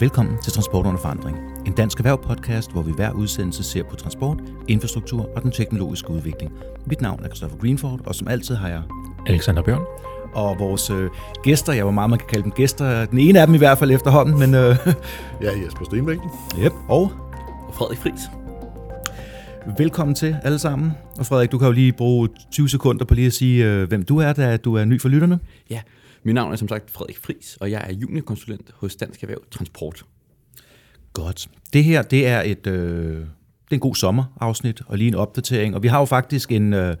Velkommen til Transport under forandring. En dansk erhverv-podcast, hvor vi hver udsendelse ser på transport, infrastruktur og den teknologiske udvikling. Mit navn er Christopher Greenford, og som altid har jeg Alexander Bjørn. Og vores øh, gæster, jeg var meget man kan kalde dem gæster, den ene af dem i hvert fald efterhånden, men... Øh, ja, Jesper Stenbæk. Yep, og... Og Frederik Friis. Velkommen til alle sammen. Og Frederik, du kan jo lige bruge 20 sekunder på lige at sige, øh, hvem du er, da du er ny for lytterne. Ja, mit navn er som sagt Frederik Fris, og jeg er juniorkonsulent hos Dansk Erhverv Transport. Godt. Det her, det er et, øh, det er en god sommerafsnit, og lige en opdatering. Og vi har jo faktisk en, øh,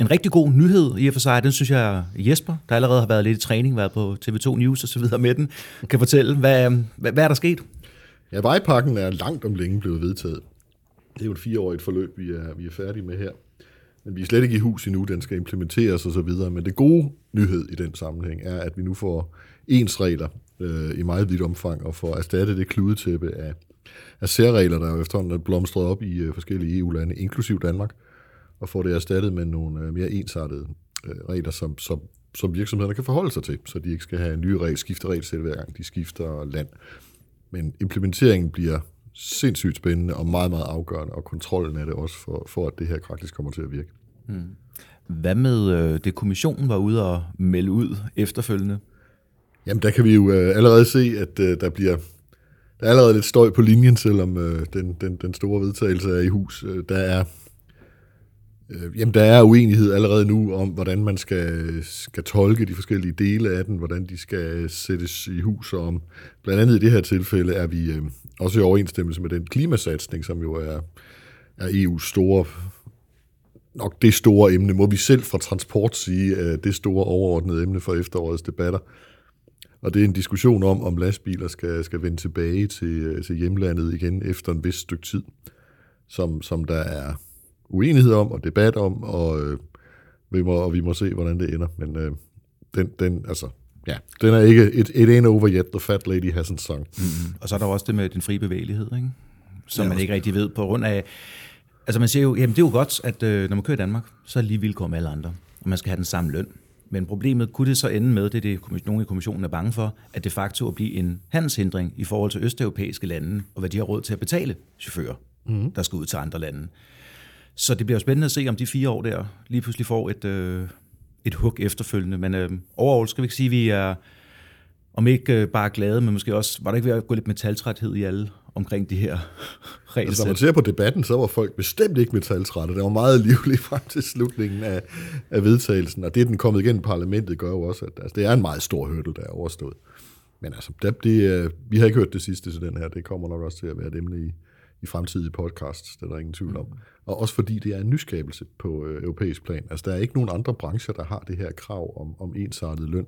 en rigtig god nyhed i og for sig. Den synes jeg, Jesper, der allerede har været lidt i træning, været på TV2 News og så videre med den, kan fortælle. Hvad, hvad, hvad er der sket? Ja, vejpakken er langt om længe blevet vedtaget. Det er jo et fireårigt forløb, vi er, vi er færdige med her. Men vi er slet ikke i hus endnu, den skal implementeres osv. Men det gode nyhed i den sammenhæng er, at vi nu får ens regler øh, i meget vidt omfang, og får erstattet det kludetæppe af, af særregler, der jo efterhånden er blomstret op i øh, forskellige EU-lande, inklusiv Danmark, og får det erstattet med nogle øh, mere ensartede øh, regler, som, som, som virksomhederne kan forholde sig til, så de ikke skal have en ny regel, skifte regelsæt hver gang de skifter land. Men implementeringen bliver sindssygt spændende og meget, meget afgørende, og kontrollen af det også, for, for at det her faktisk kommer til at virke. Hmm. Hvad med øh, det, kommissionen var ude og melde ud efterfølgende? Jamen, der kan vi jo øh, allerede se, at øh, der bliver der er allerede lidt støj på linjen, selvom øh, den, den, den store vedtagelse er i hus. Øh, der er øh, jamen, der er uenighed allerede nu om, hvordan man skal, skal tolke de forskellige dele af den, hvordan de skal sættes i hus. Og om, blandt andet i det her tilfælde er vi øh, også i overensstemmelse med den klimasatsning, som jo er, er EU's store nok det store emne, må vi selv fra transport sige, øh, det store overordnede emne for efterårets debatter. Og det er en diskussion om, om lastbiler skal, skal vende tilbage til, øh, til hjemlandet igen efter en vis stykke tid, som, som der er uenighed om og debat om, og, øh, vi, må, og vi må se, hvordan det ender. Men øh, den, den, altså, ja, den er ikke, it, it ain't over yet, the fat lady hasn't sung. Mm-hmm. Og så er der også det med den frie bevægelighed, ikke? som ja, man ikke rigtig ved på grund af, altså man siger jo, jamen det er jo godt, at øh, når man kører i Danmark, så er lige vilkår med alle andre, og man skal have den samme løn. Men problemet kunne det så ende med, det er det, nogle i kommissionen er bange for, at det facto at blive en handelshindring i forhold til østeuropæiske lande, og hvad de har råd til at betale chauffører, mm. der skal ud til andre lande. Så det bliver jo spændende at se, om de fire år der lige pludselig får et, øh, et hug efterfølgende. Men øh, overall skal vi ikke sige, at vi er om ikke øh, bare glade, men måske også, var der ikke ved at gå lidt metaltræthed i alle omkring de her regler? Altså, når man ser på debatten, så var folk bestemt ikke metaltrætte. Det var meget livligt frem til slutningen af, af vedtagelsen, og det, den kommet igennem parlamentet, gør jo også, at altså, det er en meget stor hurdle, der er overstået. Men altså, det, det, vi har ikke hørt det sidste til den her. Det kommer nok også til at være et emne i, i fremtidige podcasts, det er der ingen tvivl om. Mm. Og også fordi det er en nyskabelse på øh, europæisk plan. Altså, der er ikke nogen andre brancher, der har det her krav om, om ensartet løn,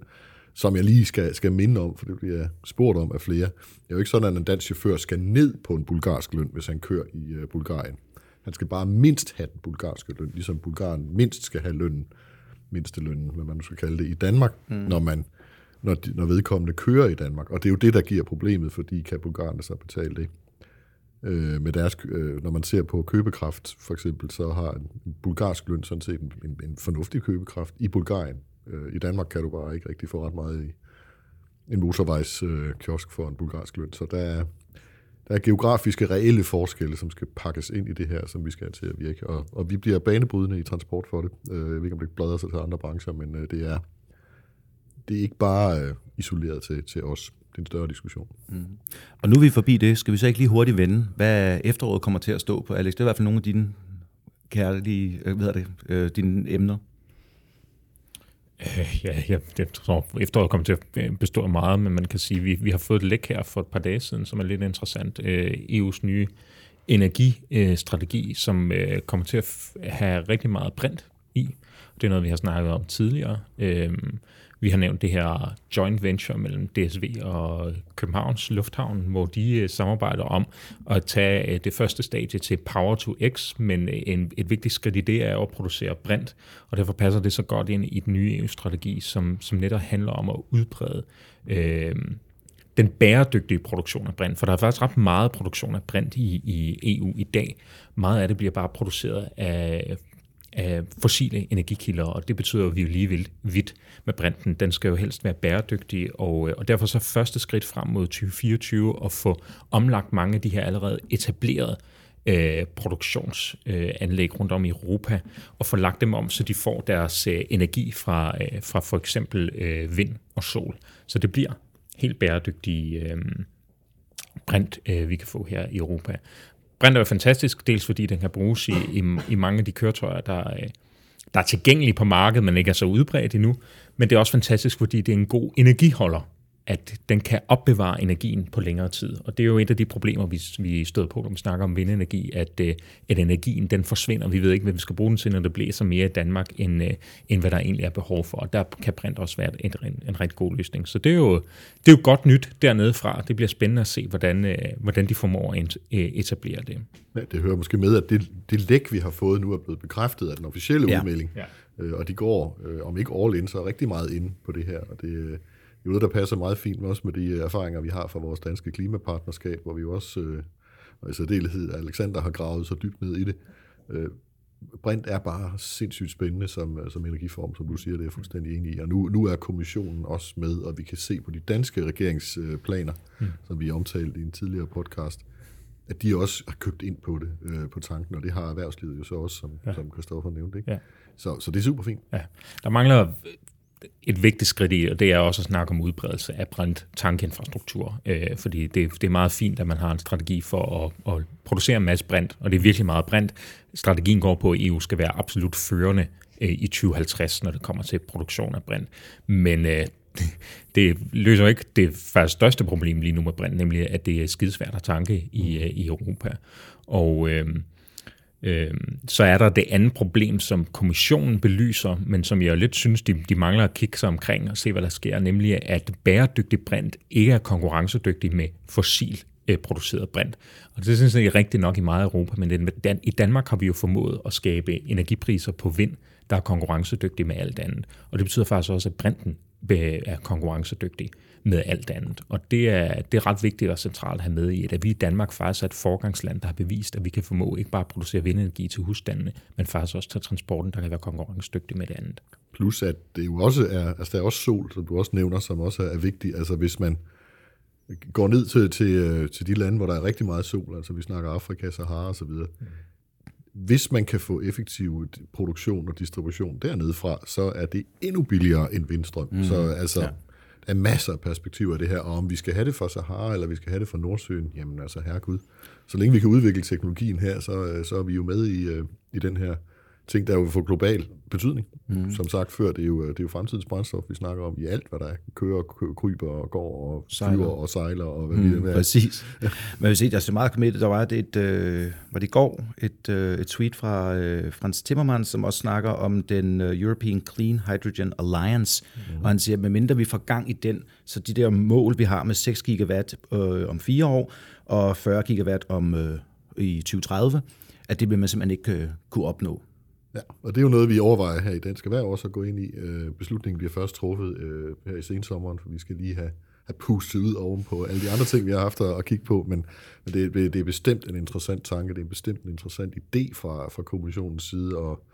som jeg lige skal, skal minde om, for det bliver spurgt om af flere. Det er jo ikke sådan, at en dansk chauffør skal ned på en bulgarsk løn, hvis han kører i øh, Bulgarien. Han skal bare mindst have den bulgarske løn, ligesom Bulgarien mindst skal have lønnen, mindste lønnen, hvad man nu skal kalde det, i Danmark, mm. når man når, de, når vedkommende kører i Danmark. Og det er jo det, der giver problemet, fordi kan bulgarerne så betale det øh, med deres, øh, når man ser på købekraft for eksempel, så har en bulgarsk løn sådan set en, en, en fornuftig købekraft i Bulgarien. Øh, I Danmark kan du bare ikke rigtig få ret meget i en motorvejskiosk øh, for en bulgarsk løn. Så der er, der er geografiske, reelle forskelle, som skal pakkes ind i det her, som vi skal have til at virke. Og, og vi bliver banebrydende i transport for det. Øh, jeg ved ikke, om det bladrer sig til andre brancher, men øh, det er det er ikke bare øh, isoleret til, til os det er en større diskussion. Mm. Og nu er vi forbi det. Skal vi så ikke lige hurtigt vende, hvad efteråret kommer til at stå på, Alex? Det er i hvert fald nogle af dine kærlige, øh, hvad det, øh, dine emner. Øh, ja, ja, jeg tror, efteråret kommer til at bestå af meget, men man kan sige, at vi, vi har fået et læk her for et par dage siden, som er lidt interessant. Øh, EU's nye energistrategi, som øh, kommer til at have rigtig meget brint i. Det er noget, vi har snakket om tidligere. Øh, vi har nævnt det her joint venture mellem DSV og Københavns Lufthavn, hvor de øh, samarbejder om at tage øh, det første stadie til Power to X, men øh, en, et vigtigt skridt i det er at producere brint, og derfor passer det så godt ind i den nye EU-strategi, som, som netop handler om at udbrede øh, den bæredygtige produktion af brint, for der er faktisk ret meget produktion af brint i, i EU i dag. Meget af det bliver bare produceret af af fossile energikilder, og det betyder, at vi er lige vil vidt med brinten. Den skal jo helst være bæredygtig, og, øh, og derfor så første skridt frem mod 2024 at få omlagt mange af de her allerede etablerede øh, produktionsanlæg øh, rundt om i Europa, og få lagt dem om, så de får deres øh, energi fra, øh, fra for eksempel øh, vind og sol. Så det bliver helt bæredygtige øh, brint, øh, vi kan få her i Europa. Brint er jo fantastisk, dels fordi den kan bruges i, i, i mange af de køretøjer, der, øh, der er tilgængelige på markedet, men ikke er så udbredt endnu. Men det er også fantastisk, fordi det er en god energiholder at den kan opbevare energien på længere tid. Og det er jo et af de problemer, vi, vi støder på, når vi snakker om vindenergi, at, øh, at energien den forsvinder. Vi ved ikke, hvad vi skal bruge den til, når det blæser mere i Danmark, end, øh, end hvad der egentlig er behov for. Og der kan brint også være en, en, en rigtig god løsning. Så det er, jo, det er jo godt nyt dernede fra. Det bliver spændende at se, hvordan, øh, hvordan de formår at etablere det. Ja, det hører måske med, at det, det læk, vi har fået nu, er blevet bekræftet af den officielle ja. udmelding. Ja. og de går, om ikke all in, så rigtig meget ind på det her. Og det, jo noget, der passer meget fint også med de erfaringer, vi har fra vores danske klimapartnerskab, hvor vi jo også, øh, og i særdeleshed Alexander har gravet så dybt ned i det. Øh, brint er bare sindssygt spændende som, øh, som energiform, som du siger, det er jeg fuldstændig enig i. Og nu, nu er kommissionen også med, og vi kan se på de danske regeringsplaner, mm. som vi omtalte i en tidligere podcast, at de også har købt ind på det, øh, på tanken, og det har erhvervslivet jo så også, som, ja. som Christoffer nævnte. Ikke? Ja. Så, så det er super fint. Ja. Der mangler et vigtigt skridt i, og det er også at snakke om udbredelse af brændt tankinfrastruktur, øh, fordi det, det er meget fint, at man har en strategi for at, at producere en masse brændt, og det er virkelig meget brændt. Strategien går på, at EU skal være absolut førende øh, i 2050, når det kommer til produktion af brændt. Men øh, det løser ikke det faktisk største problem lige nu med brint, nemlig at det er skidesvært at tanke i, øh, i Europa. Og øh, Øh, så er der det andet problem, som kommissionen belyser, men som jeg lidt synes, de, de mangler at kigge sig omkring og se, hvad der sker, nemlig at bæredygtig brint ikke er konkurrencedygtig med fossil øh, produceret brint. Og det synes jeg er rigtigt nok i meget Europa, men i Danmark har vi jo formået at skabe energipriser på vind, der er konkurrencedygtige med alt andet. Og det betyder faktisk også, at brinten er konkurrencedygtig med alt andet. Og det er, det er ret vigtigt og centralt at have med i, at vi i Danmark faktisk er et forgangsland, der har bevist, at vi kan formå ikke bare at producere vindenergi til husstandene, men faktisk også til transporten, der kan være konkurrencedygtig med det andet. Plus at det jo også er, altså der er også sol, som du også nævner, som også er vigtigt. Altså hvis man går ned til, til, til de lande, hvor der er rigtig meget sol, altså vi snakker Afrika, Sahara osv., mm. Hvis man kan få effektiv produktion og distribution dernede fra, så er det endnu billigere end vindstrøm. Mm. Så altså, ja er masser af perspektiver i det her, og om vi skal have det for Sahara, eller vi skal have det for Nordsøen, jamen altså herregud. Så længe vi kan udvikle teknologien her, så, øh, så er vi jo med i, øh, i den her ting, der jo får global betydning. Mm. Som sagt før, det er, jo, det er jo fremtidens brændstof, vi snakker om i alt, hvad der er. Kører, kryber og går og flyver og sejler og hvad mm, det er. Præcis. Ja. Men vil se, meget kommet, der var et, øh, var det i går, et, øh, et tweet fra øh, Frans Timmermans, som også snakker om den uh, European Clean Hydrogen Alliance, mm. og han siger, at medmindre vi får gang i den, så de der mål, vi har med 6 gigawatt øh, om fire år, og 40 gigawatt om øh, i 2030, at det vil man simpelthen ikke øh, kunne opnå. Ja, og det er jo noget, vi overvejer her i Dansk Erhverv også at gå ind i. Øh, beslutningen bliver først truffet øh, her i sensommeren, for vi skal lige have, have pustet ud oven på alle de andre ting, vi har haft at, at kigge på, men, men det, det er bestemt en interessant tanke, det er bestemt en interessant idé fra, fra kommissionens side, og,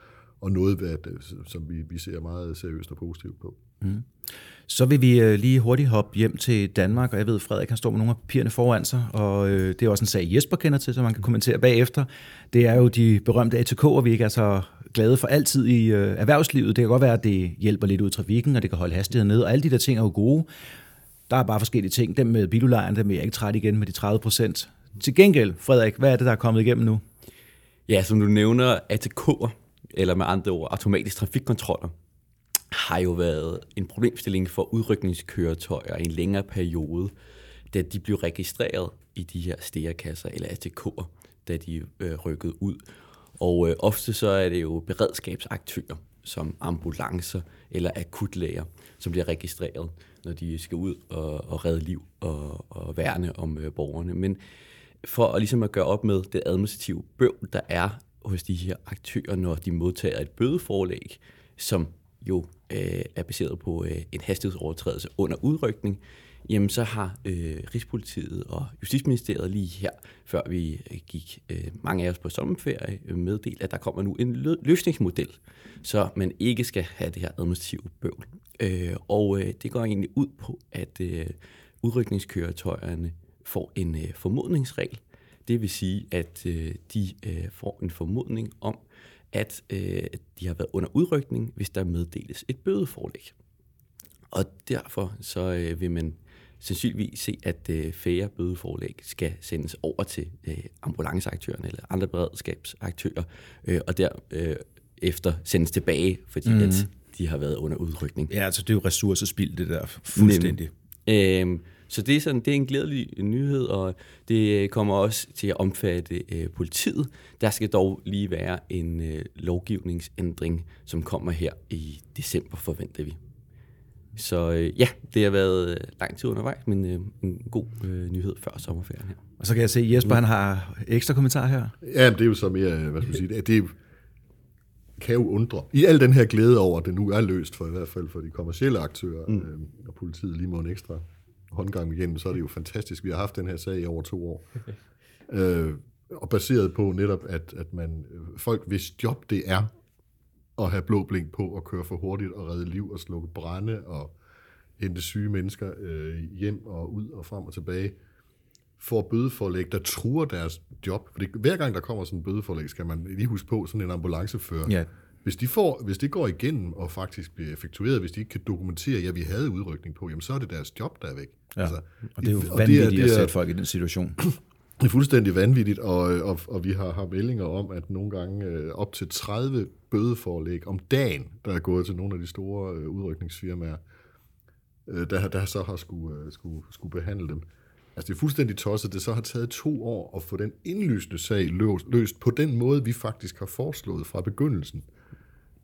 og noget, hvad, øh, som vi, vi ser meget seriøst og positivt på. Mm. Så vil vi øh, lige hurtigt hoppe hjem til Danmark, og jeg ved, Frederik han står med nogle af papirerne foran sig, og øh, det er også en sag, Jesper kender til, så man kan kommentere bagefter. Det er jo de berømte ATK'er, vi ikke er så glade for altid i øh, erhvervslivet. Det kan godt være, at det hjælper lidt ud i trafikken, og det kan holde hastigheden ned, og alle de der ting er jo gode. Der er bare forskellige ting. Dem med bilulejren, dem er jeg ikke træt igen med de 30 procent. Til gengæld, Frederik, hvad er det, der er kommet igennem nu? Ja, som du nævner, ATK'er, eller med andre ord automatisk trafikkontroller, har jo været en problemstilling for udrykningskøretøjer i en længere periode, da de blev registreret i de her stærekasser, eller ATK'er, da de øh, rykkede ud. Og øh, ofte så er det jo beredskabsaktører, som ambulancer eller akutlæger, som bliver registreret, når de skal ud og, og redde liv og, og værne om øh, borgerne. Men for at, ligesom at gøre op med det administrative bøvl, der er hos de her aktører, når de modtager et bødeforlæg, som jo øh, er baseret på øh, en hastighedsovertrædelse under udrykning, jamen så har øh, Rigspolitiet og Justitsministeriet lige her, før vi øh, gik øh, mange af os på sommerferie, øh, meddelt, at der kommer nu en lø- løsningsmodel, så man ikke skal have det her administrative bøvl. Øh, og øh, det går egentlig ud på, at øh, udrykningskøretøjerne får en øh, formodningsregel. Det vil sige, at øh, de øh, får en formodning om, at øh, de har været under udrykning, hvis der meddeles et bødeforlæg. Og derfor så øh, vil man sandsynligvis se, at øh, færre bødeforlæg skal sendes over til øh, ambulanceaktørerne eller andre beredskabsaktører, øh, og derefter øh, efter sendes tilbage, fordi mm. at de har været under udrykning. Ja, altså det er jo ressourcespild, det der fuldstændig. Øhm, så det er, sådan, det er en glædelig nyhed, og det kommer også til at omfatte øh, politiet. Der skal dog lige være en øh, lovgivningsændring, som kommer her i december, forventer vi. Så øh, ja, det har været øh, lang tid undervejs, men øh, en god øh, nyhed før sommerferien her. Og så kan jeg se, at Jesper han har ekstra kommentar her. Ja, det er jo så mere, hvad skal man sige, det kan jo undre. I al den her glæde over, at det nu er løst, for i hvert fald for de kommercielle aktører, mm. øh, og politiet lige må en ekstra håndgang igennem, så er det jo fantastisk. Vi har haft den her sag i over to år. øh, og baseret på netop, at, at man, folk, hvis job det er at have blå blink på og køre for hurtigt og redde liv og slukke brænde og hente syge mennesker øh, hjem og ud og frem og tilbage, får bødeforlæg, der truer deres job. Fordi hver gang der kommer sådan en bødeforlæg, skal man lige huske på, sådan en ambulancefører, ja. hvis, de får, hvis det går igennem og faktisk bliver effektueret, hvis de ikke kan dokumentere, at ja, vi havde udrykning på, jamen så er det deres job, der er væk. Ja. Altså, og det er jo vanvittigt det er, det er, at sætte folk i den situation. Det er fuldstændig vanvittigt, og, og, og vi har, har meldinger om, at nogle gange øh, op til 30 bødeforlæg om dagen, der er gået til nogle af de store øh, udrykningsfirmaer, øh, der, der så har skulle, øh, skulle, skulle behandle dem. Altså det er fuldstændig tosset, det så har taget to år at få den indlysende sag løst, løst på den måde, vi faktisk har foreslået fra begyndelsen.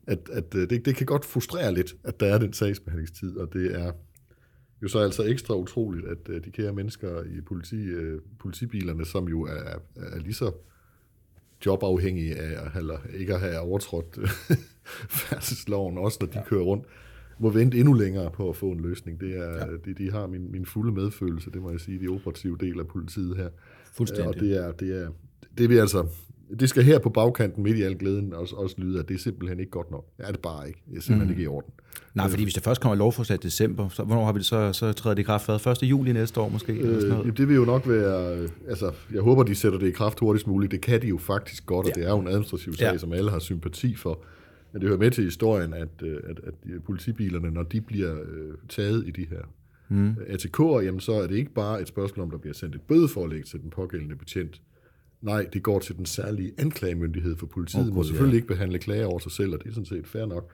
At, at øh, det, det kan godt frustrere lidt, at der er den sagsbehandlingstid, og det er jo så altså ekstra utroligt, at øh, de kære mennesker i politi, øh, politibilerne, som jo er, er lige så jobafhængige af eller ikke at have overtrådt færdselsloven, også når de ja. kører rundt, må vente endnu længere på at få en løsning. Det er, ja. de, de har min, min fulde medfølelse, det må jeg sige, de operative del af politiet her. Fuldstændig. Og det er, det er, det vil altså, det skal her på bagkanten midt i al glæden også, også lyde, at det er simpelthen ikke godt nok. Det er det bare ikke. Det er simpelthen mm. ikke i orden. Nej, fordi hvis det først kommer lovforslag i december, så hvornår har vi det så, så træder det i kraft? 1. juli næste år måske? Eller sådan noget? Øh, det vil jo nok være, øh, altså jeg håber, de sætter det i kraft hurtigst muligt. Det kan de jo faktisk godt, og ja. det er jo en administrativ sag, ja. som alle har sympati for. Men det hører med til historien, at, øh, at, at politibilerne, når de bliver øh, taget i de her mm. ATK'er, jamen så er det ikke bare et spørgsmål om, der bliver sendt et bødeforlæg til den pågældende betjent. Nej, det går til den særlige anklagemyndighed for politiet. Okay, må selvfølgelig ja. ikke behandle klager over sig selv, og det er sådan set fair nok.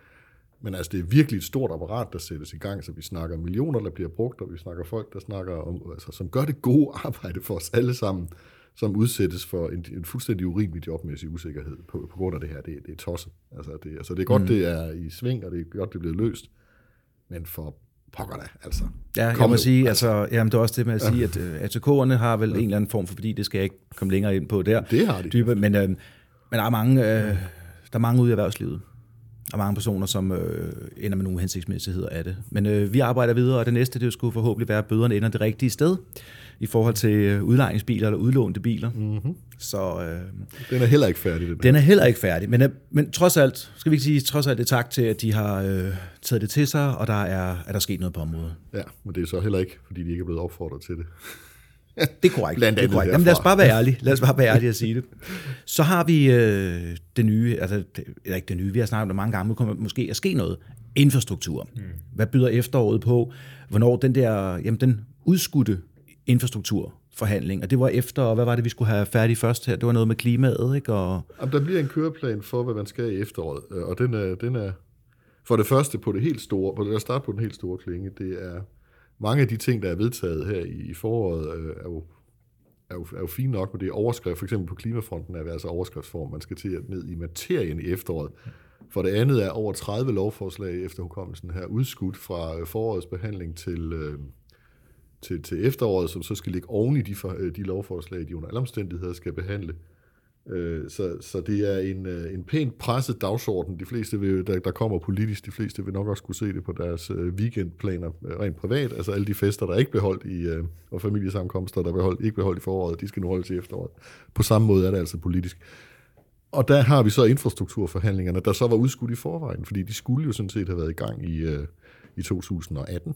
Men altså, det er virkelig et stort apparat, der sættes i gang, så vi snakker millioner, der bliver brugt, og vi snakker folk, der snakker om, altså, som gør det gode arbejde for os alle sammen, som udsættes for en, en fuldstændig urimelig jobmæssig usikkerhed på, på grund af det her. Det, det er tosset. Altså, det, altså, det er godt, mm. det er i sving, og det er godt, det er blevet løst. Men for pokker da, altså. Ja, jeg må sige, altså, jamen, det er også det med at sige, at uh, ATK'erne har vel ja. en eller anden form for, fordi det skal jeg ikke komme længere ind på der. Det har de. Dybe, men, uh, men der er mange, uh, der er mange ude i erhvervslivet, og mange personer, som øh, ender med nogle hensigtsmæssigheder af det. Men øh, vi arbejder videre, og det næste, det skulle forhåbentlig være, at bøderne ender det rigtige sted i forhold til øh, udlejningsbiler eller udlånte biler. Mm-hmm. Så, øh, den er heller ikke færdig. Den, den er heller ikke færdig, men, øh, men trods alt, skal vi ikke sige, trods alt det tak til, at de har øh, taget det til sig, og der er, er der sket noget på området. Ja, men det er så heller ikke, fordi de ikke er blevet opfordret til det. Det er korrekt. det er korrekt. Jamen, lad os bare være ærlige. Lad os bare være ærlige at sige det. Så har vi øh, det nye, altså det, eller ikke det nye, vi har snakket om det mange gange, nu kommer måske at ske noget. Infrastruktur. Mm. Hvad byder efteråret på? Hvornår den der, jamen den udskudte infrastrukturforhandling, og det var efter, og hvad var det, vi skulle have færdigt først her? Det var noget med klimaet, ikke? Og... Jamen, der bliver en køreplan for, hvad man skal i efteråret, øh, og den er, den er for det første på det helt store, på det, start på den helt store klinge, det er mange af de ting, der er vedtaget her i, i foråret, øh, er, jo, er, jo, er jo fine nok, men det er overskrift, for eksempel på klimafronten er det altså overskriftsform, man skal til at ned i materien i efteråret. For det andet er over 30 lovforslag efter hukommelsen her udskudt fra øh, forårets behandling til, øh, til, til efteråret, som så skal ligge oven i de, for, øh, de lovforslag, de under alle omstændigheder skal behandle. Øh, Øh, så, så det er en, øh, en pænt presset dagsorden. De fleste, vil, der, der kommer politisk, de fleste vil nok også kunne se det på deres øh, weekendplaner rent privat. Altså alle de fester, der ikke blev holdt i, øh, og familiesamkomster, der blev holdt, ikke blev holdt i foråret, de skal nu holdes i efteråret. På samme måde er det altså politisk. Og der har vi så infrastrukturforhandlingerne, der så var udskudt i forvejen, fordi de skulle jo sådan set have været i gang i, øh, i 2018,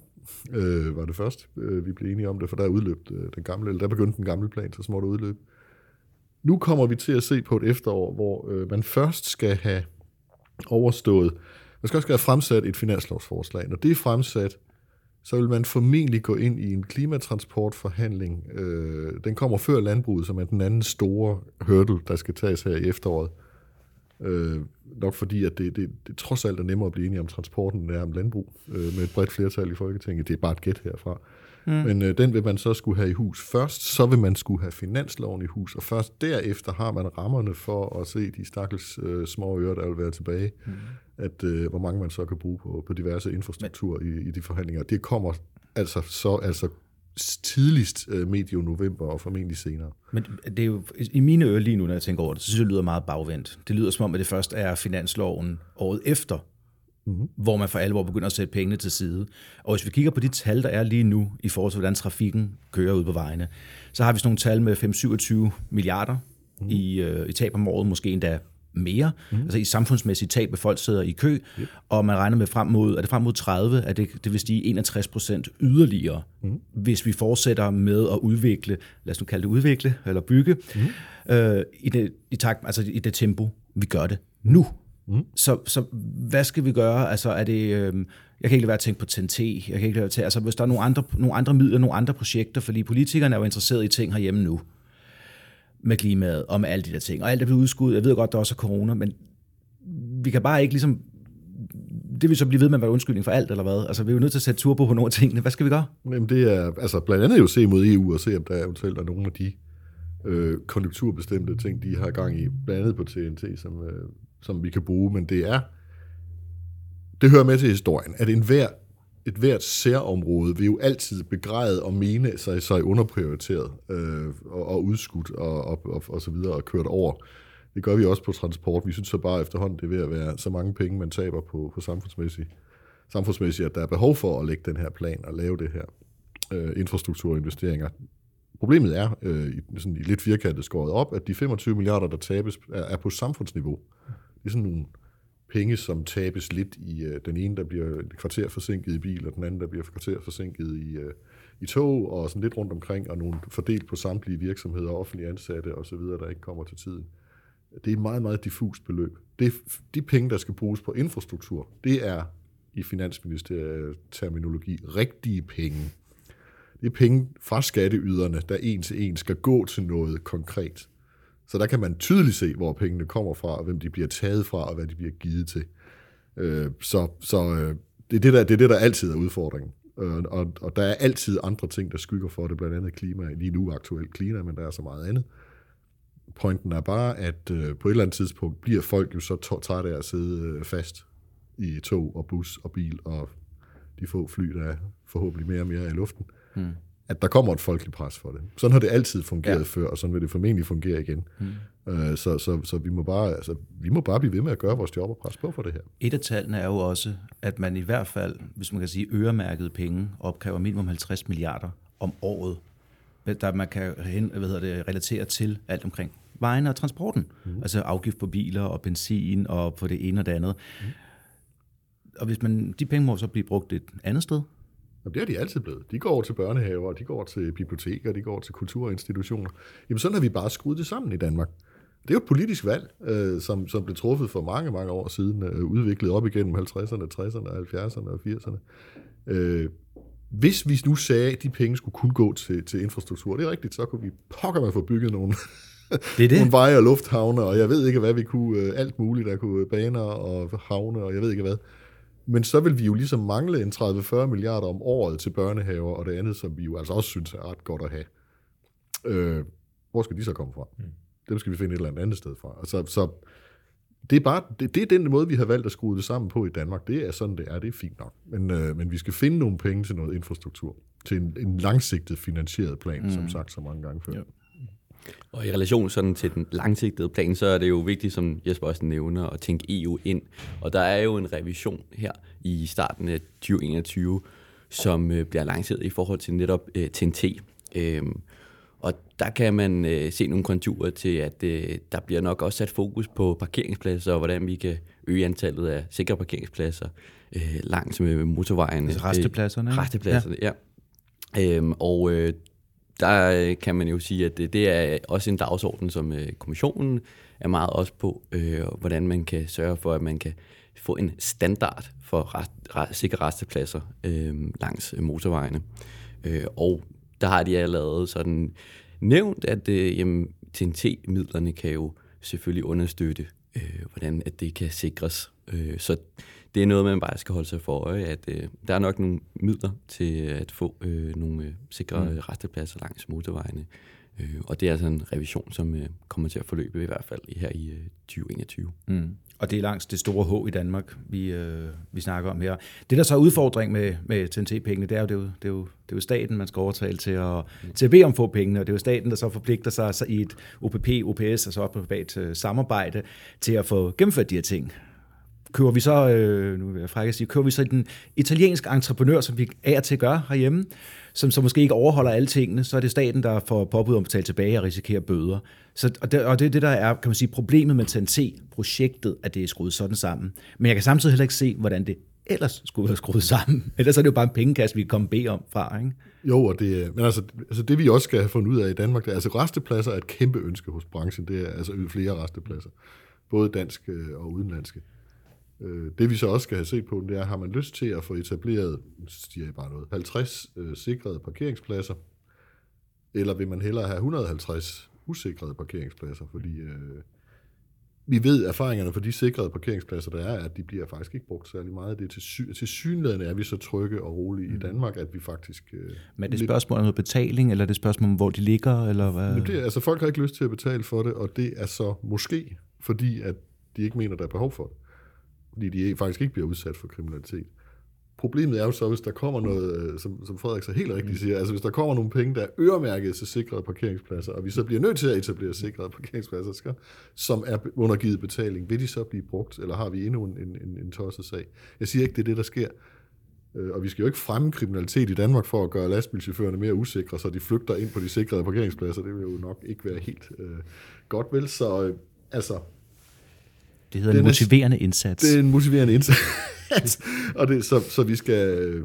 øh, var det først, øh, vi blev enige om det, for der udløb øh, den gamle, eller der begyndte den gamle plan, så småt at udløbe. Nu kommer vi til at se på et efterår, hvor øh, man først skal have overstået, man skal også have fremsat et finanslovsforslag. Når det er fremsat, så vil man formentlig gå ind i en klimatransportforhandling. Øh, den kommer før landbruget, som er den anden store hurdle, der skal tages her i efteråret. Øh, nok fordi, at det, det, det trods alt er nemmere at blive enige om transporten, end det er om landbrug, øh, med et bredt flertal i Folketinget. Det er bare et gæt herfra. Mm. Men øh, den vil man så skulle have i hus først, så vil man skulle have finansloven i hus, og først derefter har man rammerne for at se de stakkels øh, små ører, der vil være tilbage, mm. at øh, hvor mange man så kan bruge på, på diverse infrastruktur Men. i, i de forhandlinger. Det kommer altså så altså tidligst øh, medio november og formentlig senere. Men det er jo, i mine ører lige nu, når jeg tænker over det, så synes jeg, det lyder meget bagvendt. Det lyder som om, at det først er finansloven året efter, mm-hmm. hvor man for alvor begynder at sætte pengene til side. Og hvis vi kigger på de tal, der er lige nu, i forhold til, hvordan trafikken kører ud på vejene, så har vi sådan nogle tal med 5-27 milliarder mm. i, øh, i tab om året, måske endda mere, mm. altså i samfundsmæssigt tab, at folk sidder i kø, yep. og man regner med frem mod, er det frem mod 30, at det, det vil stige 61 procent yderligere, mm. hvis vi fortsætter med at udvikle, lad os nu kalde det udvikle, eller bygge, mm. øh, i, det, i, takt, altså i det tempo, vi gør det nu. Mm. Så, så hvad skal vi gøre? Altså er det, øh, jeg kan ikke lade være at tænke på TNT, jeg kan ikke lade være at tænke, altså hvis der er nogle andre, nogle andre midler, nogle andre projekter, fordi politikerne er jo interesseret i ting herhjemme nu med klimaet og med alle de der ting. Og alt er blevet udskudt. Jeg ved godt, der også er corona, men vi kan bare ikke ligesom... Det vil så blive ved med at være undskyldning for alt, eller hvad? Altså, vi er jo nødt til at sætte turbo på nogle af tingene. Hvad skal vi gøre? Jamen, det er altså blandt andet jo se mod EU og se, om der eventuelt er nogle af de øh, konjunkturbestemte ting, de har gang i. Blandt andet på TNT, som, øh, som vi kan bruge. Men det er... Det hører med til historien, at enhver et hvert særområde vil jo altid begræde og mene sig, sig underprioriteret øh, og, og udskudt og, og, og, og så videre og kørt over. Det gør vi også på transport. Vi synes så bare efterhånden, det er ved at være så mange penge, man taber på, på samfundsmæssigt, samfundsmæssigt, at der er behov for at lægge den her plan og lave det her øh, infrastrukturinvesteringer. Problemet er, øh, i, sådan i lidt firkantet skåret op, at de 25 milliarder, der tabes, er, er på samfundsniveau. Det er sådan nogle penge, som tabes lidt i øh, den ene, der bliver et kvarter forsinket i bil, og den anden, der bliver et kvarter forsinket i, øh, i tog, og sådan lidt rundt omkring, og nogle fordelt på samtlige virksomheder, offentlige ansatte osv., der ikke kommer til tiden. Det er et meget, meget diffust beløb. Det, de penge, der skal bruges på infrastruktur, det er i Finansministeriets terminologi rigtige penge. Det er penge fra skatteyderne, der en til en skal gå til noget konkret. Så der kan man tydeligt se, hvor pengene kommer fra, og hvem de bliver taget fra, og hvad de bliver givet til. Øh, så så øh, det, er det, der, det er det, der altid er udfordringen. Øh, og, og der er altid andre ting, der skygger for det, blandt andet klima, lige nu aktuelt klima, men der er så meget andet. Pointen er bare, at øh, på et eller andet tidspunkt bliver folk jo så trætte af at sidde øh, fast i tog og bus og bil og de få fly, der er forhåbentlig mere og mere i luften. Hmm at der kommer et folkeligt pres for det. Sådan har det altid fungeret ja. før, og sådan vil det formentlig fungere igen. Mm. Øh, så, så, så vi må bare altså, vi må bare blive ved med at gøre vores job og presse på for det her. Et af tallene er jo også, at man i hvert fald, hvis man kan sige øremærkede penge, opkræver minimum 50 milliarder om året, der man kan hen, hvad hedder det, relatere til alt omkring vejen og transporten. Mm. Altså afgift på biler og benzin og på det ene og det andet. Mm. Og hvis man, de penge må så blive brugt et andet sted, Jamen, det har de altid blevet. De går over til børnehaver, de går over til biblioteker, de går over til kulturinstitutioner. Jamen sådan har vi bare skruet det sammen i Danmark. Det er jo et politisk valg, øh, som, som blev truffet for mange, mange år siden, øh, udviklet op igennem 50'erne, 60'erne, 70'erne og 80'erne. Øh, hvis vi nu sagde, at de penge skulle kun gå til, til infrastruktur, det er rigtigt, så kunne vi pokker man få bygget nogle, det er det. nogle veje og lufthavne, og jeg ved ikke, hvad vi kunne, øh, alt muligt, der kunne baner og havne, og jeg ved ikke hvad. Men så vil vi jo ligesom mangle en 30-40 milliarder om året til børnehaver, og det andet, som vi jo altså også synes er ret godt at have. Øh, hvor skal de så komme fra? Mm. Dem skal vi finde et eller andet sted fra. Altså, så det er, bare, det, det er den måde, vi har valgt at skrue det sammen på i Danmark. Det er sådan, det er. Det er fint nok. Men, øh, men vi skal finde nogle penge til noget infrastruktur. Til en, en langsigtet finansieret plan, mm. som sagt så mange gange før. Ja. Og i relation sådan til den langsigtede plan, så er det jo vigtigt, som Jesper også nævner, at tænke EU ind. Og der er jo en revision her i starten af 2021, som øh, bliver lanceret i forhold til netop øh, TNT. Øhm, og der kan man øh, se nogle konturer til, at øh, der bliver nok også sat fokus på parkeringspladser, og hvordan vi kan øge antallet af sikre parkeringspladser øh, langs med motorvejen. Altså restepladserne? Restepladserne, ja. ja. Øhm, og øh, der øh, kan man jo sige, at det, det er også en dagsorden, som øh, kommissionen er meget også på, øh, hvordan man kan sørge for, at man kan få en standard for rest, rest, sikre restepladser øh, langs motorvejene. Øh, og der har de allerede sådan nævnt, at øh, jamen, TNT-midlerne kan jo selvfølgelig understøtte, øh, hvordan at det kan sikres. Øh, så det er noget, man bare skal holde sig for øje, at øh, der er nok nogle midler til at få øh, nogle øh, sikre mm. restepladser langs motorvejene. Øh, og det er altså en revision, som øh, kommer til at forløbe i hvert fald her i øh, 2021. Mm. Og det er langs det store H i Danmark, vi, øh, vi snakker om her. Det, der så er udfordring med, med TNT-pengene, det er, jo, det, er jo, det, er jo, det er jo staten, man skal overtale til at, mm. til at bede om få pengene, og det er jo staten, der så forpligter sig så i et OPP, OPS, altså op på privat øh, samarbejde, til at få gennemført de her ting køber vi så, øh, nu vil jeg frække sige, køber vi så den italienske entreprenør, som vi er til at gøre herhjemme, som så måske ikke overholder alle tingene, så er det staten, der får påbud om at betale tilbage og risikerer bøder. Så, og, det, og det er det, der er kan man sige, problemet med TNT-projektet, at det er skruet sådan sammen. Men jeg kan samtidig heller ikke se, hvordan det ellers skulle være skruet sammen. Ellers er det jo bare en pengekasse, vi kan komme bede om fra. Ikke? Jo, og det, men altså, altså det vi også skal have fundet ud af i Danmark, det er, altså restepladser er et kæmpe ønske hos branchen. Det er altså flere restepladser, både danske øh, og udenlandske. Øh, det vi så også skal have set på, det er, har man lyst til at få etableret, siger jeg bare noget, 50 øh, sikrede parkeringspladser, eller vil man hellere have 150 usikrede parkeringspladser, fordi øh, vi ved erfaringerne for de sikrede parkeringspladser, der er, at de bliver faktisk ikke brugt særlig meget. Det er til, sy- til synligheden er vi så trygge og rolige mm. i Danmark, at vi faktisk... Øh, Men er det et spørgsmål om noget betaling, eller er det et spørgsmål om, hvor de ligger? Eller hvad? Det, altså, folk har ikke lyst til at betale for det, og det er så måske, fordi at de ikke mener, der er behov for det fordi de faktisk ikke bliver udsat for kriminalitet. Problemet er jo så, hvis der kommer noget, øh, som, som Frederik så helt rigtigt siger, altså hvis der kommer nogle penge, der er øremærket til sikrede parkeringspladser, og vi så bliver nødt til at etablere sikrede parkeringspladser, skal, som er undergivet betaling, vil de så blive brugt, eller har vi endnu en, en, en tosset sag? Jeg siger ikke, det er det, der sker. Øh, og vi skal jo ikke fremme kriminalitet i Danmark for at gøre lastbilchaufførerne mere usikre, så de flygter ind på de sikrede parkeringspladser. Det vil jo nok ikke være helt øh, godt, vel? Så øh, altså, det hedder en motiverende indsats. Det er en motiverende indsats. og det, så, så vi skal,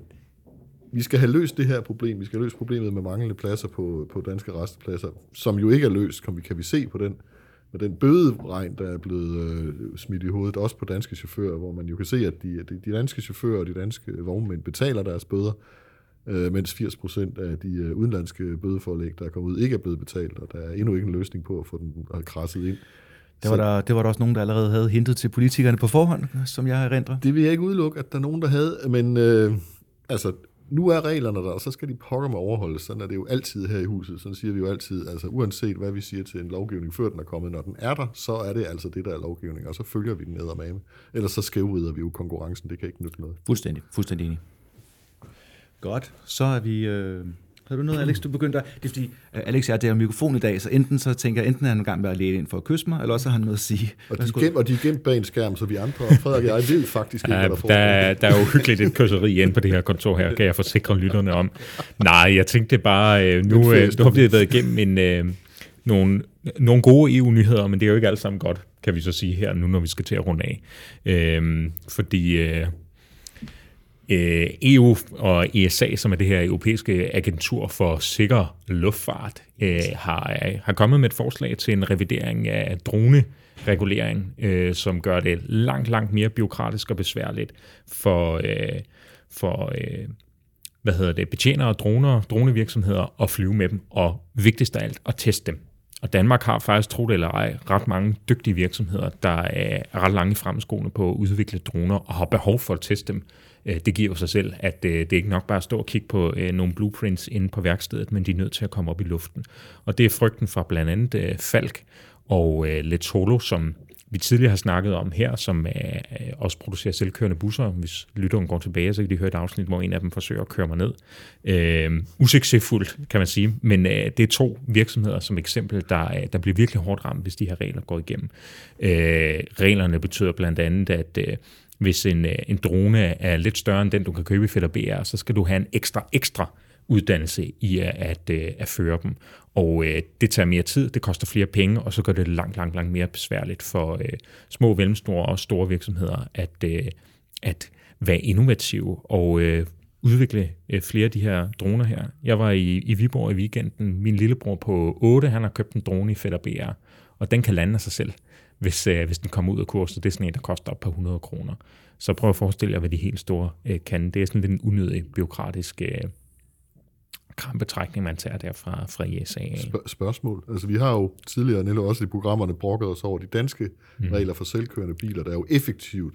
vi skal have løst det her problem. Vi skal have løst problemet med manglende pladser på, på danske restpladser, som jo ikke er løst, kan vi, kan vi se på den, med den bøderegn, der er blevet øh, smidt i hovedet, også på danske chauffører, hvor man jo kan se, at de, de, de danske chauffører og de danske vognmænd betaler deres bøder, øh, mens 80 procent af de øh, udenlandske bødeforlæg, der er kommet ud, ikke er blevet betalt, og der er endnu ikke en løsning på at få den krasset ind. Det var, der, det var der også nogen, der allerede havde hintet til politikerne på forhånd, som jeg erindrer. Det vil jeg ikke udelukke, at der er nogen, der havde, men øh, altså, nu er reglerne der, og så skal de pokker med overholdes. Sådan er det jo altid her i huset. Sådan siger vi jo altid, altså uanset hvad vi siger til en lovgivning, før den er kommet, når den er der, så er det altså det, der er lovgivning, og så følger vi den ned og mame. Ellers så skævrider vi jo konkurrencen, det kan ikke nytte noget. Fuldstændig, fuldstændig enig. Godt, så er vi... Øh har du noget, Alex, du begyndte at... Det er fordi, uh, Alex er der mikrofon i dag, så enten så tænker jeg, enten er han en gang med at læne ind for at kysse mig, eller også har han noget at sige. Og de, er gemt, og de er gemt bag en skærm, så vi andre, Frederik og jeg ved faktisk ikke, hvad der der, der er jo hyggeligt et kysseri inde på det her kontor her, kan jeg forsikre lytterne om. Nej, jeg tænkte bare, uh, nu, uh, nu har vi været igennem en, uh, nogle, nogle gode EU-nyheder, men det er jo ikke alt sammen godt, kan vi så sige her nu, når vi skal til at runde af. Uh, fordi... EU øh, EU og ESA, som er det her europæiske agentur for sikker luftfart, øh, har, øh, har kommet med et forslag til en revidering af droneregulering, øh, som gør det langt, langt mere byråkratisk og besværligt for, øh, for øh, hvad hedder det, betjenere og droner, dronevirksomheder at flyve med dem, og vigtigst af alt at teste dem. Og Danmark har faktisk, tro det eller ej, ret mange dygtige virksomheder, der er ret lange fremskoene på at udvikle droner og har behov for at teste dem Øh, det giver jo sig selv, at øh, det er ikke nok bare at stå og kigge på øh, nogle blueprints inde på værkstedet, men de er nødt til at komme op i luften. Og det er frygten fra blandt andet Falk og Letolo, som vi tidligere har snakket om her, som er, også producerer selvkørende busser. Hvis lytteren går tilbage, så kan de høre et afsnit, hvor en af dem forsøger at køre mig ned. Øh, usuccesfuldt, kan man sige, men øh, det er to virksomheder som eksempel, der, der bliver virkelig hårdt ramt, hvis de her regler går igennem. Øh, reglerne betyder blandt andet, at øh, hvis en, øh, en drone er lidt større end den, du kan købe i Fedder BR, så skal du have en ekstra, ekstra uddannelse i at, at, øh, at føre dem. Og øh, det tager mere tid, det koster flere penge, og så gør det langt, langt, langt mere besværligt for øh, små, mellemstore og store virksomheder at, øh, at være innovative og øh, udvikle øh, flere af de her droner her. Jeg var i, i Viborg i weekenden. Min lillebror på 8, han har købt en drone i Fedder BR, og den kan lande af sig selv, hvis, øh, hvis den kommer ud af kurset. Det er sådan en, der koster op på 100 kroner. Så prøv at forestille jer, hvad de helt store øh, kan. Det er sådan lidt en unødig byråkratisk øh, krampetrækning, man tager der fra, fra ISA. Sp- spørgsmål. Altså, vi har jo tidligere, Nello, også i programmerne, brokket os over de danske mm. regler for selvkørende biler, der er jo effektivt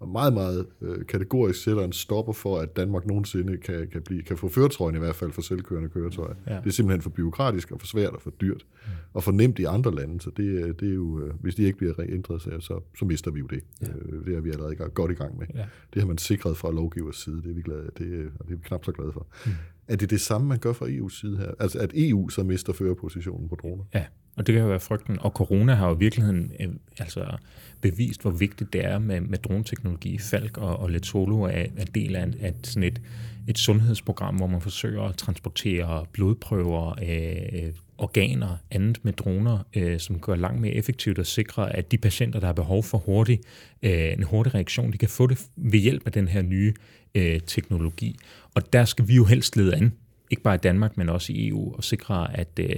og meget, meget øh, kategorisk sætter en stopper for, at Danmark nogensinde kan, kan, blive, kan få føretrøjen i hvert fald for selvkørende køretøjer. Ja. Det er simpelthen for byråkratisk og for svært og for dyrt mm. og for nemt i andre lande, så det, det er jo, øh, hvis de ikke bliver ændret, så, så, mister vi jo det. Ja. Øh, det er vi allerede godt i gang med. Ja. Det har man sikret fra lovgivers side, det er vi, glade, det, og det er vi knap så glade for. Mm. Er det det samme, man gør fra EU's side her? Altså at EU så mister førerpositionen på droner? Ja, og det kan jo være frygten. Og corona har jo i virkeligheden øh, altså bevist, hvor vigtigt det er med, med droneteknologi. Falk og, og Letolo er, er del af, af sådan et, et sundhedsprogram, hvor man forsøger at transportere blodprøver, øh, organer, andet med droner, øh, som gør langt mere effektivt og sikrer, at de patienter, der har behov for hurtig, øh, en hurtig reaktion, de kan få det ved hjælp af den her nye øh, teknologi. Og der skal vi jo helst lede an, ikke bare i Danmark, men også i EU, og sikre, at, øh,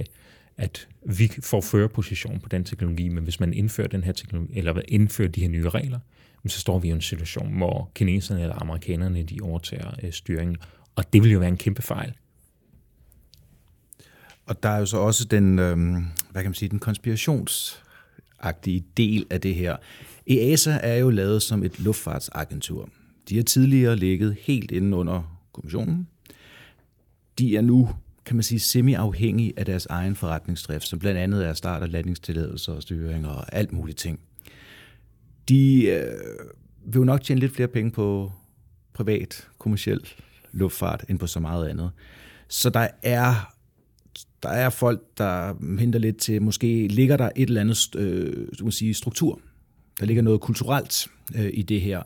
at vi får førerposition på den teknologi, men hvis man indfører den her teknologi, eller indfører de her nye regler, så står vi i en situation, hvor kineserne eller amerikanerne, de overtager øh, styringen, og det vil jo være en kæmpe fejl. Og der er jo så også den, øh, hvad kan man sige, den konspirationsagtige del af det her. EASA er jo lavet som et luftfartsagentur. De har tidligere ligget helt inde under kommissionen. De er nu, kan man sige, semi-afhængige af deres egen forretningsdrift, som blandt andet er start- og landingstilladelser og styring og alt muligt ting. De øh, vil jo nok tjene lidt flere penge på privat, kommersiel luftfart, end på så meget andet. Så der er der er folk, der henter lidt til, måske ligger der et eller andet øh, du må sige, struktur. Der ligger noget kulturelt øh, i det her.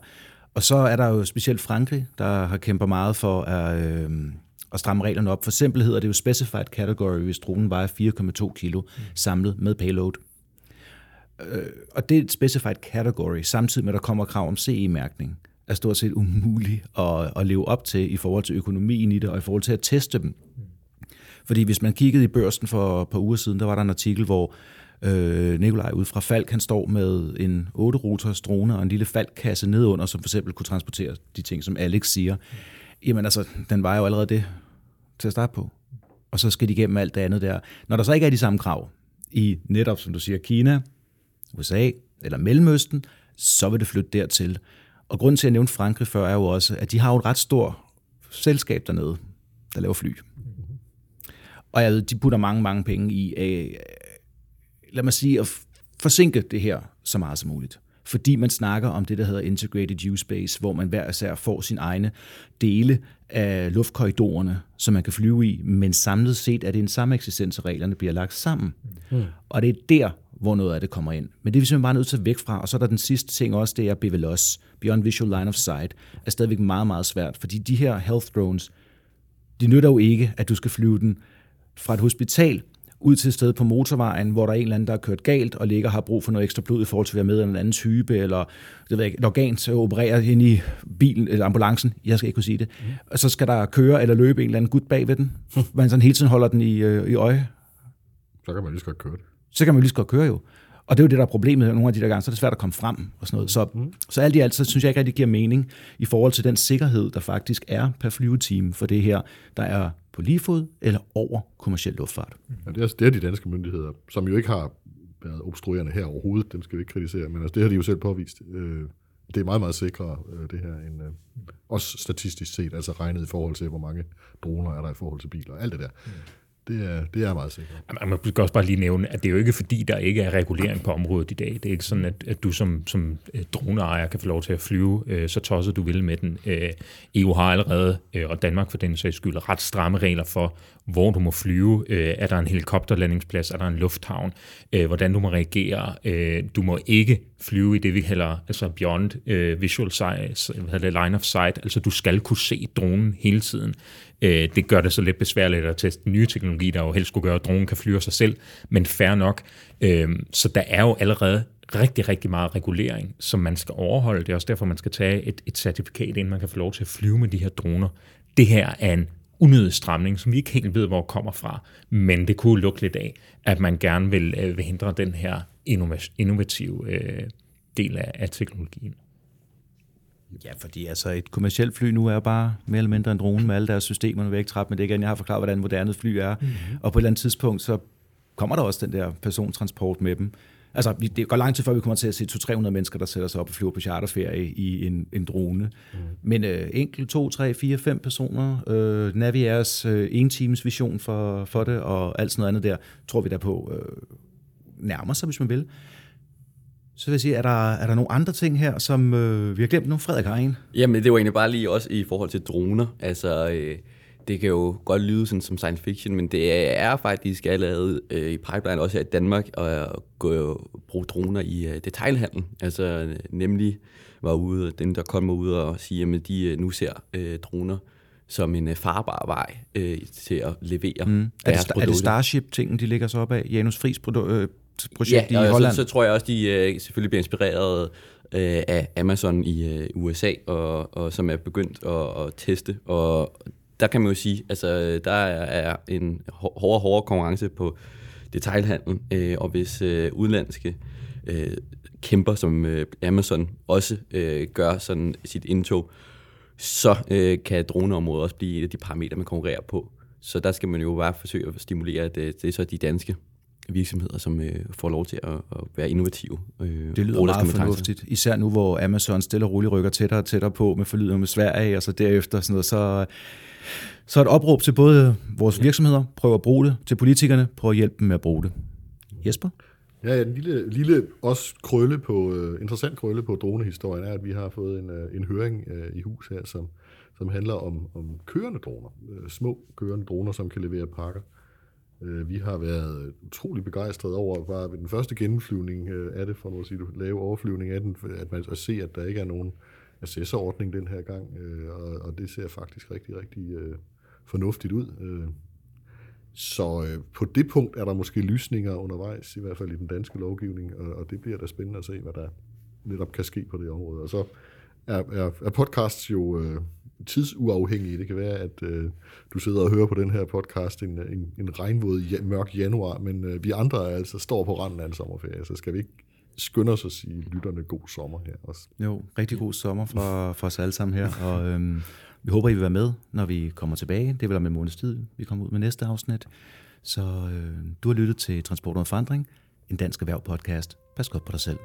Og så er der jo specielt Frankrig, der har kæmpet meget for at, øh, at stramme reglerne op. For eksempel hedder det jo specified category, hvis dronen vejer 4,2 kilo samlet med payload. Øh, og det er et specified category, samtidig med at der kommer krav om CE-mærkning, er stort set umuligt at, at leve op til i forhold til økonomien i det, og i forhold til at teste dem. Fordi hvis man kiggede i børsen for et par uger siden, der var der en artikel, hvor øh, Nikolaj ud fra Falk, han står med en 8-rotors drone og en lille Falk-kasse nedunder, som for eksempel kunne transportere de ting, som Alex siger. Jamen altså, den var jo allerede det til at starte på. Og så skal de igennem alt det andet der. Når der så ikke er de samme krav i netop, som du siger, Kina, USA eller Mellemøsten, så vil det flytte dertil. Og grunden til, at jeg nævnte Frankrig før, er jo også, at de har jo et ret stort selskab dernede, der laver fly. Og jeg ved, de putter mange, mange penge i, øh, lad mig sige, at forsinke det her så meget som muligt. Fordi man snakker om det, der hedder Integrated Use Space, hvor man hver især får sin egne dele af luftkorridorerne, som man kan flyve i, men samlet set er det en samme eksistens, reglerne bliver lagt sammen. Mm. Og det er der, hvor noget af det kommer ind. Men det er vi simpelthen bare nødt til at væk fra. Og så er der den sidste ting også, det er BVLOS, Beyond Visual Line of Sight, er stadigvæk meget, meget svært, fordi de her health drones, de nytter jo ikke, at du skal flyve den fra et hospital ud til et sted på motorvejen, hvor der er en eller anden, der er kørt galt, og ligger og har brug for noget ekstra blod i forhold til at være med i en anden type, eller det ved jeg, et organ til at operere ind i bilen, eller ambulancen, jeg skal ikke kunne sige det. Mm. Og så skal der køre eller løbe en eller anden gut bag ved den, man sådan hele tiden holder den i, øh, i øje. Så kan man lige så godt køre det. Så kan man lige så godt køre jo. Og det er jo det, der er problemet nogle af de der gange, så er det svært at komme frem og sådan noget. Så, mm. så alt i alt, så synes jeg ikke at det giver mening i forhold til den sikkerhed, der faktisk er per flyveteam for det her, der er på lige fod eller over kommersiel luftfart. Ja, det, er, det er de danske myndigheder, som jo ikke har været obstruerende her overhovedet, dem skal vi ikke kritisere, men altså, det har de jo selv påvist. Øh, det er meget, meget sikre, øh, det her, end, øh, også statistisk set, altså regnet i forhold til, hvor mange droner er der i forhold til biler, alt det der. Mm. Det er, det er meget sikkert. Man kan også bare lige nævne, at det er jo ikke fordi, der ikke er regulering på området i dag. Det er ikke sådan, at, at du som, som øh, droneejer kan få lov til at flyve øh, så tosset du vil med den. Øh, EU har allerede, øh, og Danmark for den sags skyld, ret stramme regler for, hvor du må flyve. Øh, er der en helikopterlandingsplads? Er der en lufthavn? Øh, hvordan du må reagere? Øh, du må ikke flyve i det, vi kalder altså beyond øh, visual sight, hvad det, line of sight. Altså du skal kunne se dronen hele tiden. Øh, det gør det så lidt besværligt at teste nye teknologi, der jo helst skulle gøre, at dronen kan flyve sig selv, men fair nok. Øh, så der er jo allerede rigtig, rigtig meget regulering, som man skal overholde. Det er også derfor, man skal tage et, et certifikat, inden man kan få lov til at flyve med de her droner. Det her er en unødig stramning, som vi ikke helt ved, hvor kommer fra, men det kunne lukke lidt af, at man gerne vil, øh, vil hindre den her innovative øh, del af, af teknologien. Ja, fordi altså et kommersielt fly nu er bare mere eller mindre en drone med alle deres systemer. Nu vil jeg ikke trætte med det igen. Jeg har forklaret, hvordan moderne fly er. Mm-hmm. Og på et eller andet tidspunkt, så kommer der også den der persontransport med dem. Altså, det går lang tid før, vi kommer til at se 200-300 mennesker, der sætter sig op og flyver på charterferie i en, en drone. Mm. Men øh, enkelt, to, tre, fire, fem personer, øh, Naviairs øh, en times vision for, for det, og alt sådan noget andet der, tror vi der på øh, nærmer sig, hvis man vil. Så vil jeg sige, er der, er der nogle andre ting her, som øh, vi har glemt nu? Frederik har en. Jamen, det var egentlig bare lige også i forhold til droner. Altså, øh, det kan jo godt lyde sådan som science fiction, men det er faktisk allerede øh, i pipeline også her i Danmark at gå, bruge droner i øh, detailhandel. Altså, nemlig var ude, den der kom ud og sige, at de øh, nu ser øh, droner som en øh, farbar vej øh, til at levere mm. deres er det, Er det Starship-tingen, de ligger så op af? Janus Friis øh, projekt ja, i Holland. Så, så tror jeg også, de øh, selvfølgelig bliver inspireret øh, af Amazon i øh, USA, og, og som er begyndt at, at teste. Og der kan man jo sige, altså der er en hårdere hårdere konkurrence på detailhandlen, øh, og hvis øh, udenlandske øh, kæmper som øh, Amazon også øh, gør sådan sit indtog, så øh, kan droneområdet også blive et af de parametre, man konkurrerer på. Så der skal man jo bare forsøge at stimulere, at det, det er så de danske virksomheder, som øh, får lov til at, at være innovative. Øh, det lyder meget fornuftigt, især nu, hvor Amazon stille og roligt rykker tættere og tættere på med forlyder med Sverige, og så derefter sådan noget, så, så et opråb til både vores virksomheder, prøv at bruge det, til politikerne, prøv at hjælpe dem med at bruge det. Jesper? Ja, en lille, lille også krølle på, uh, interessant krølle på dronehistorien er, at vi har fået en, uh, en høring uh, i hus her, som, som handler om, om kørende droner. Uh, små kørende droner, som kan levere pakker. Øh, Øh, vi har været utrolig begejstrede over bare ved den første gennemflyvning af øh, det, for nu at sige, lave overflyvning af den, at man at se, at der ikke er nogen assessorordning den her gang, øh, og, og det ser faktisk rigtig, rigtig fornuftigt ud. Så på det punkt er der måske lysninger undervejs, i hvert fald i den danske lovgivning, og, og det bliver da spændende at se, hvad der netop kan ske på det område. Og så er, er, er podcasts jo øh, tidsuafhængige. Det kan være, at øh, du sidder og hører på den her podcast en, en, en regnvåd, ja, mørk januar, men øh, vi andre altså står på randen af en sommerferie, så skal vi ikke skynde os at sige lytterne god sommer her også. Jo, rigtig god sommer for, for os alle sammen her, og øhm, vi håber, I vil være med, når vi kommer tilbage. Det vil om en måneds tid, vi kommer ud med næste afsnit. Så øh, du har lyttet til Transport og Forandring, en dansk erhverv podcast. Pas godt på dig selv.